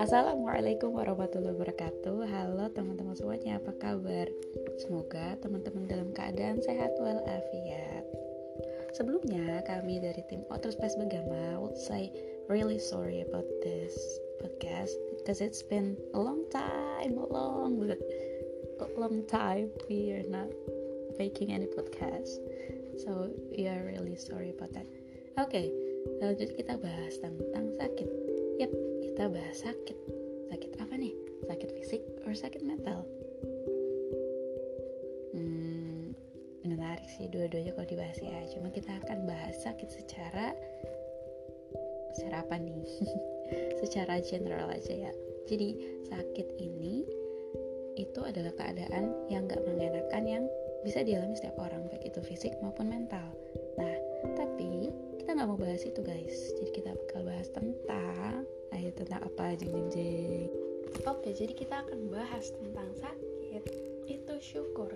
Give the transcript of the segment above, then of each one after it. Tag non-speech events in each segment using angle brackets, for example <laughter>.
Assalamualaikum warahmatullahi wabarakatuh. Halo teman-teman semuanya, apa kabar? Semoga teman-teman dalam keadaan sehat walafiat. Sebelumnya, kami dari tim Outer Space Begama would say really sorry about this podcast Because it's been a long time, a long, a long time we are not making any podcast. So we are really sorry about that Oke, okay, lanjut kita bahas tentang sakit Yap, kita bahas sakit. Sakit apa nih? Sakit fisik or sakit mental? Hmm, menarik sih dua-duanya kalau dibahas ya. Cuma kita akan bahas sakit secara secara apa nih? <laughs> secara general aja ya. Jadi sakit ini itu adalah keadaan yang gak mengenakan yang bisa dialami setiap orang baik itu fisik maupun mental. Nggak mau bahas itu guys. Jadi kita bakal bahas tentang ayo tentang apa jeng jeng jeng? Oke jadi kita akan bahas tentang sakit. Itu syukur.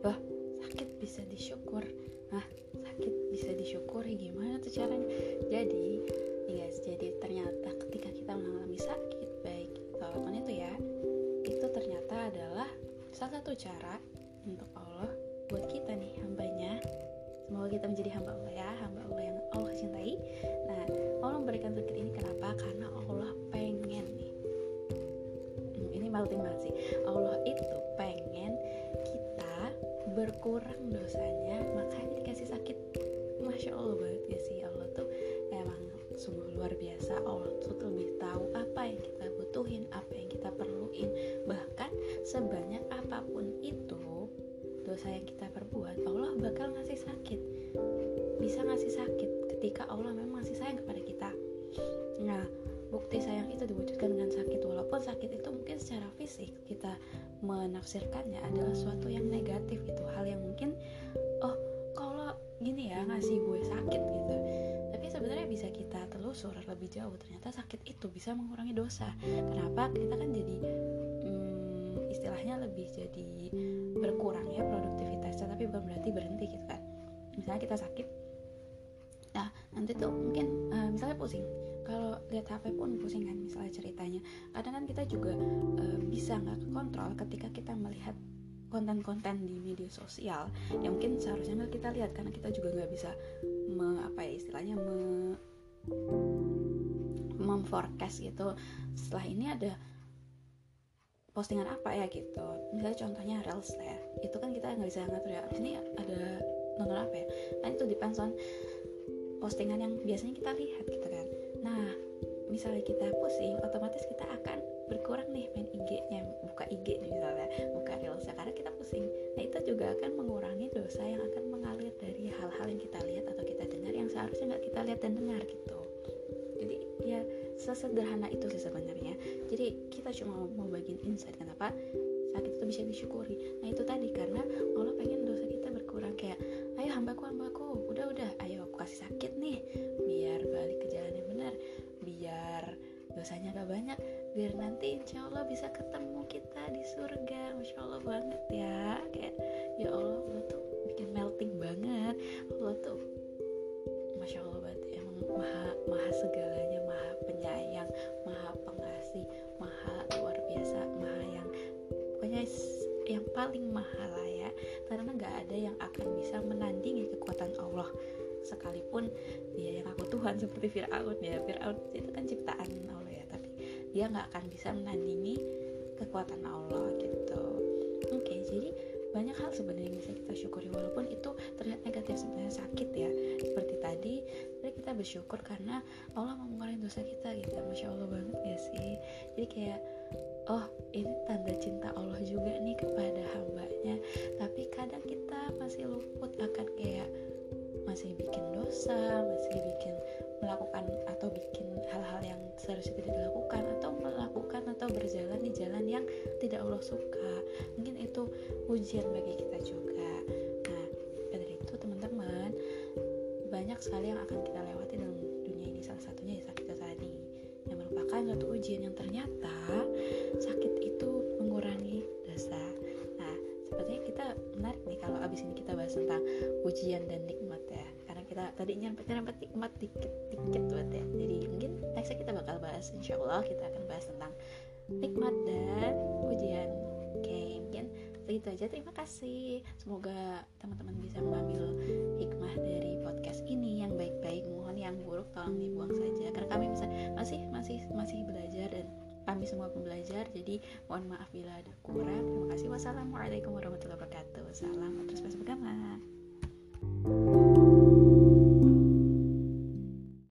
Wah sakit bisa disyukur. Nah sakit bisa disyukuri. Gimana tuh caranya? Jadi guys jadi ternyata ketika kita mengalami sakit baik apa pun itu ya itu ternyata adalah salah satu cara untuk Allah buat kita nih hambanya semoga kita menjadi hamba Allah ya hamba Allah yang Allah cintai. Nah Allah memberikan sakit ini kenapa? Karena Allah pengen nih. Hmm, ini melting banget sih Allah itu pengen kita berkurang dosanya makanya dikasih sakit. Masya Allah banget ya sih Allah tuh emang sungguh luar biasa. Allah dosa yang kita perbuat Allah bakal ngasih sakit. Bisa ngasih sakit ketika Allah memang masih sayang kepada kita. Nah, bukti sayang itu diwujudkan dengan sakit. Walaupun sakit itu mungkin secara fisik kita menafsirkannya adalah suatu yang negatif itu. Hal yang mungkin oh kalau gini ya ngasih gue sakit gitu. Tapi sebenarnya bisa kita telusur lebih jauh. Ternyata sakit itu bisa mengurangi dosa. Kenapa? Kita kan jadi hmm, istilahnya lebih jadi berkurang ya bukan berarti berhenti gitu kan. Misalnya kita sakit. Nah nanti tuh mungkin uh, misalnya pusing. Kalau lihat HP pun pusing kan misalnya ceritanya. Kadang kan kita juga uh, bisa nggak kontrol ketika kita melihat konten-konten di media sosial. Yang mungkin seharusnya nggak kita lihat karena kita juga nggak bisa me, apa ya istilahnya me, memforecast gitu. Setelah ini ada postingan apa ya gitu. Misalnya contohnya reels ya. Itu kan kita nggak bisa ngatur ya. Ini ada nonton apa ya? Kan itu depends on postingan yang biasanya kita lihat gitu kan. Nah misalnya kita pusing otomatis kita akan berkurang nih main IG-nya. Buka IG nih misalnya buka reels karena kita pusing. Nah itu juga akan mengurangi dosa yang akan mengalir dari hal-hal yang kita lihat atau kita dengar yang seharusnya nggak kita lihat dan dengar gitu sesederhana itu sih sebenarnya. Jadi kita cuma mau bagiin insight kenapa? Sakit itu bisa disyukuri. Nah itu tadi karena Allah pengen dosa kita berkurang. Kayak ayo hambaku hambaku udah udah ayo aku kasih sakit nih biar balik ke jalan yang benar biar dosanya gak banyak biar nanti insya Allah bisa ketemu kita di surga paling mahal ya. Karena nggak ada yang akan bisa menandingi kekuatan Allah. Sekalipun dia yang aku Tuhan seperti Fir'aun ya. Fir'aun itu kan ciptaan Allah ya tapi dia nggak akan bisa menandingi kekuatan Allah gitu. Oke jadi banyak hal sebenarnya yang bisa kita syukuri walaupun itu terlihat negatif sebenarnya sakit ya. Seperti tadi tapi kita bersyukur karena Allah mengurangi dosa kita gitu. Masya Allah banget ya sih. Jadi kayak oh ini tanda cinta Allah juga nih kepada akan kayak masih bikin dosa masih bikin melakukan atau bikin hal-hal yang seharusnya tidak dilakukan atau melakukan atau berjalan di jalan yang tidak Allah suka. Mungkin itu ujian bagi kita juga. Nah dari itu teman-teman banyak sekali yang akan kita lewati dalam dunia ini. Salah satunya ya sakit tadi. Yang merupakan suatu ujian yang ternyata ujian dan nikmat ya. Karena kita tadi nyerempet nyerempet nikmat dikit dikit buat ya. Jadi mungkin nextnya kita bakal bahas insya Allah kita akan bahas tentang nikmat dan ujian oke mungkin segitu aja. Terima kasih. Semoga teman-teman bisa mengambil hikmah dari podcast ini yang baik-baik. Mohon yang buruk tolong dibuang saja. Karena kami bisa masih masih masih belajar dan kami semua pembelajar jadi mohon maaf bila ada kurang. Terima kasih. Wassalamualaikum warahmatullahi wabarakatuh. Salam terus bersama Thank you.